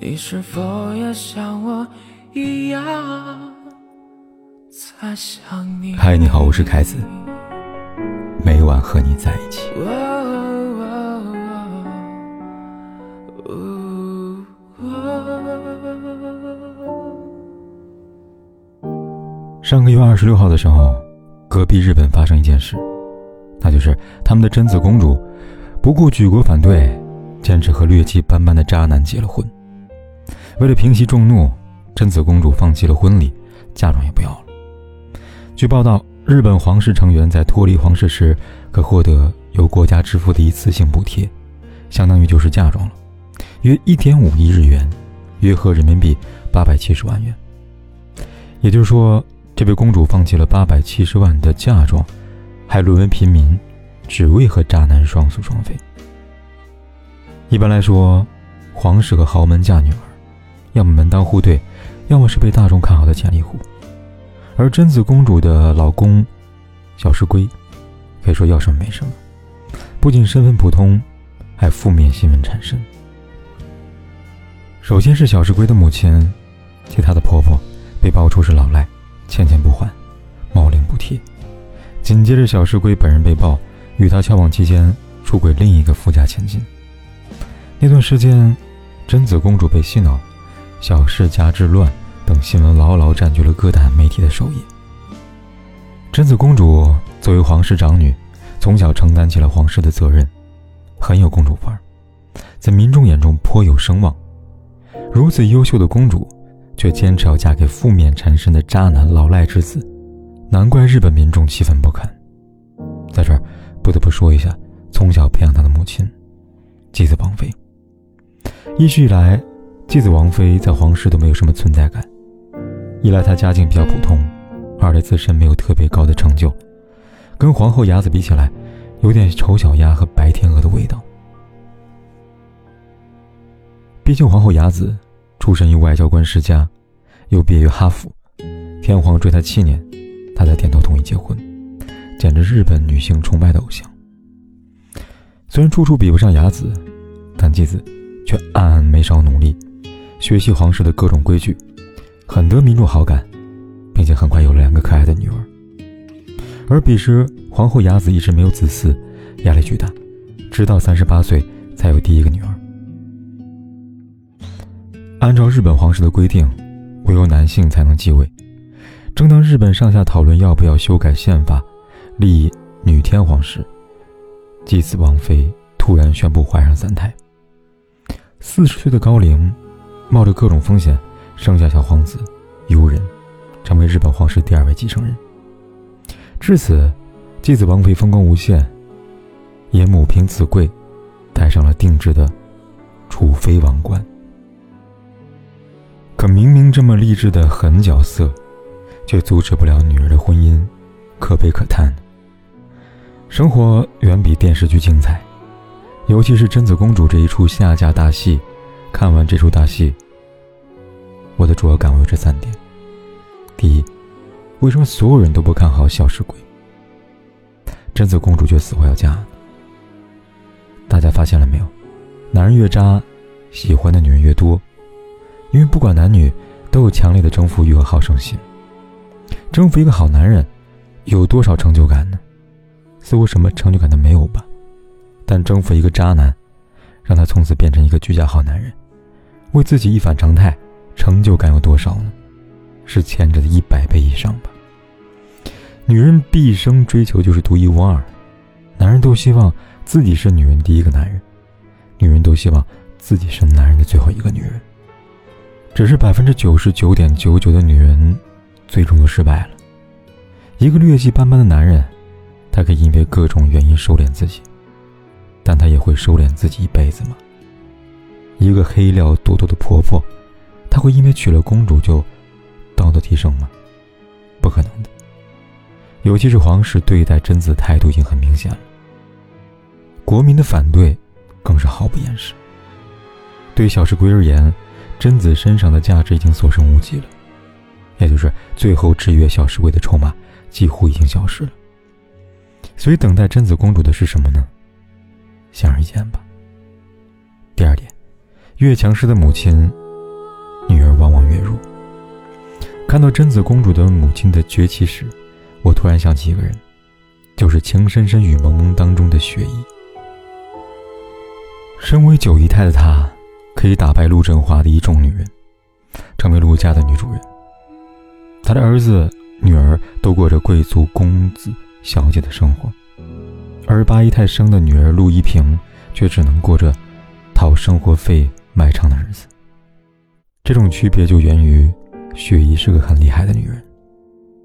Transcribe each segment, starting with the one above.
你是否也像我一样在想你？嗨，你好，我是凯子，每晚和你在一起。上个月二十六号的时候，隔壁日本发生一件事，那就是他们的贞子公主不顾举国反对，坚持和劣迹斑斑的渣男结了婚。为了平息众怒，贞子公主放弃了婚礼，嫁妆也不要了。据报道，日本皇室成员在脱离皇室时，可获得由国家支付的一次性补贴，相当于就是嫁妆了，约一点五亿日元，约合人民币八百七十万元。也就是说，这位公主放弃了八百七十万的嫁妆，还沦为平民，只为和渣男双宿双飞。一般来说，皇室和豪门嫁女儿。要么门当户对，要么是被大众看好的潜力股。而贞子公主的老公小石龟，可以说要什么没什么，不仅身份普通，还负面新闻缠身。首先是小石龟的母亲其他的婆婆被爆出是老赖，欠钱不还，冒领补贴。紧接着小石龟本人被曝与他交往期间出轨另一个富家千金。那段时间，贞子公主被洗脑。小世家之乱等新闻牢牢占据了各大媒体的首页。贞子公主作为皇室长女，从小承担起了皇室的责任，很有公主范儿，在民众眼中颇有声望。如此优秀的公主，却坚持要嫁给负面缠身的渣男老赖之子，难怪日本民众气愤不堪。在这儿，不得不说一下，从小培养她的母亲，继子王妃，一直以来。继子王妃在皇室都没有什么存在感，一来她家境比较普通，二来自身没有特别高的成就，跟皇后雅子比起来，有点丑小鸭和白天鹅的味道。毕竟皇后雅子出身于外交官世家，又毕业于哈佛，天皇追她七年，她才点头同意结婚，简直日本女性崇拜的偶像。虽然处处比不上雅子，但继子却暗暗没少努力。学习皇室的各种规矩，很得民众好感，并且很快有了两个可爱的女儿。而彼时皇后雅子一直没有子嗣，压力巨大，直到三十八岁才有第一个女儿。按照日本皇室的规定，唯有男性才能继位。正当日本上下讨论要不要修改宪法，立女天皇时，继子王妃突然宣布怀上三胎。四十岁的高龄。冒着各种风险生下小皇子，悠仁，成为日本皇室第二位继承人。至此，继子王妃风光无限，也母凭子贵，戴上了定制的储妃王冠。可明明这么励志的狠角色，却阻止不了女儿的婚姻，可悲可叹。生活远比电视剧精彩，尤其是贞子公主这一出下嫁大戏。看完这出大戏，我的主要感悟有这三点：第一，为什么所有人都不看好小石鬼？贞子公主却死活要嫁。大家发现了没有？男人越渣，喜欢的女人越多，因为不管男女，都有强烈的征服欲和好胜心。征服一个好男人，有多少成就感呢？似乎什么成就感都没有吧。但征服一个渣男，让他从此变成一个居家好男人，为自己一反常态，成就感有多少呢？是前者的一百倍以上吧。女人毕生追求就是独一无二，男人都希望自己是女人第一个男人，女人都希望自己是男人的最后一个女人。只是百分之九十九点九九的女人，最终都失败了。一个劣迹斑斑的男人，他可以因为各种原因收敛自己。但她也会收敛自己一辈子吗？一个黑料多多的婆婆，她会因为娶了公主就道德提升吗？不可能的。尤其是皇室对待贞子态度已经很明显了，国民的反对更是毫不掩饰。对小石龟而言，贞子身上的价值已经所剩无几了，也就是最后制约小石龟的筹码几乎已经消失了。所以，等待贞子公主的是什么呢？显而易见吧。第二点，越强势的母亲女儿往往越弱。看到贞子公主的母亲的崛起时，我突然想起一个人，就是《情深深雨蒙蒙》当中的雪姨。身为九姨太的她，可以打败陆振华的一众女人，成为陆家的女主人。她的儿子、女儿都过着贵族公子小姐的生活，而八姨太生的女儿陆一平，却只能过着讨生活费卖唱的日子。这种区别就源于，雪姨是个很厉害的女人，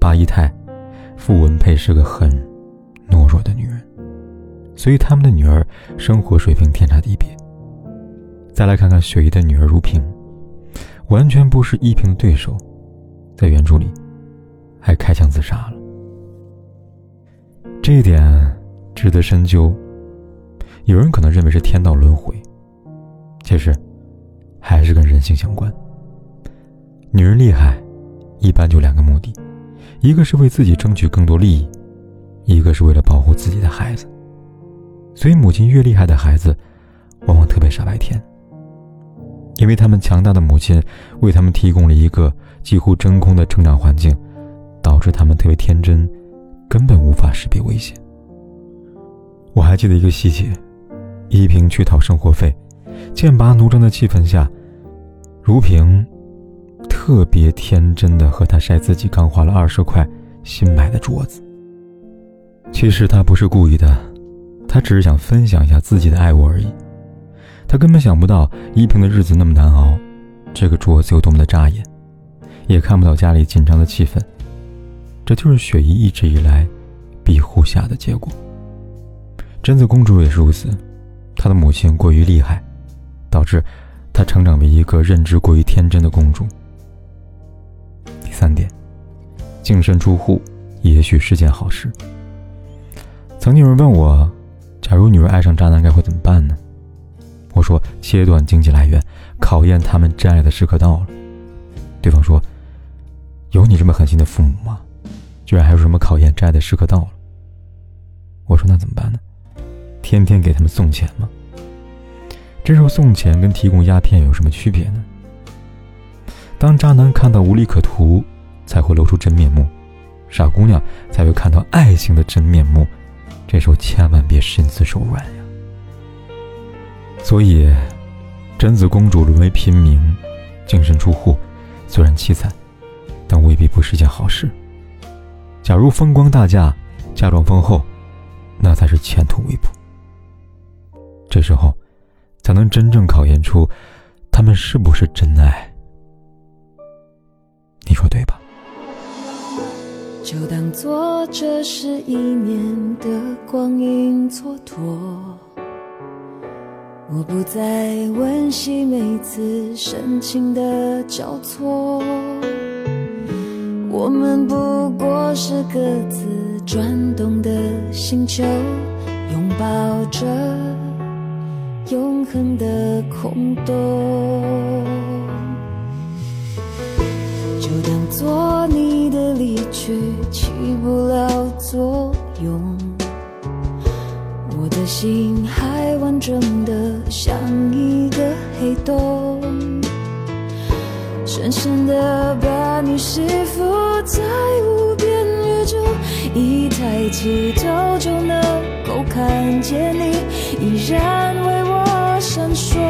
八姨太。傅文佩是个很懦弱的女人，所以他们的女儿生活水平天差地别。再来看看雪姨的女儿如萍，完全不是依萍的对手，在原著里还开枪自杀了。这一点值得深究。有人可能认为是天道轮回，其实还是跟人性相关。女人厉害，一般就两个目的。一个是为自己争取更多利益，一个是为了保护自己的孩子。所以，母亲越厉害的孩子，往往特别傻白甜。因为他们强大的母亲为他们提供了一个几乎真空的成长环境，导致他们特别天真，根本无法识别危险。我还记得一个细节：依萍去讨生活费，剑拔弩张的气氛下，如萍。特别天真的和他晒自己刚花了二十块新买的镯子。其实他不是故意的，他只是想分享一下自己的爱物而已。他根本想不到依萍的日子那么难熬，这个镯子有多么的扎眼，也看不到家里紧张的气氛。这就是雪姨一直以来庇护下的结果。贞子公主也是如此，她的母亲过于厉害，导致她成长为一个认知过于天真的公主。第三点，净身出户也许是件好事。曾经有人问我，假如女儿爱上渣男，该会怎么办呢？我说，切断经济来源，考验他们真爱的时刻到了。对方说，有你这么狠心的父母吗？居然还有什么考验真爱的时刻到了？我说，那怎么办呢？天天给他们送钱吗？这时候送钱跟提供鸦片有什么区别呢？当渣男看到无利可图，才会露出真面目；傻姑娘才会看到爱情的真面目。这时候千万别心慈手软呀！所以，贞子公主沦为平民，净身出户，虽然凄惨，但未必不是件好事。假如风光大嫁，嫁妆丰厚，那才是前途未卜。这时候，才能真正考验出他们是不是真爱。你说对吧？就当做这是一年的光阴蹉跎，我不再温习每次深情的交错，我们不过是各自转动的星球，拥抱着恒的空洞。就当做你的离去起不了作用，我的心还完整的像一个黑洞，深深的把你吸附在无边宇宙，一抬起头就能够看见你，依然为我闪烁，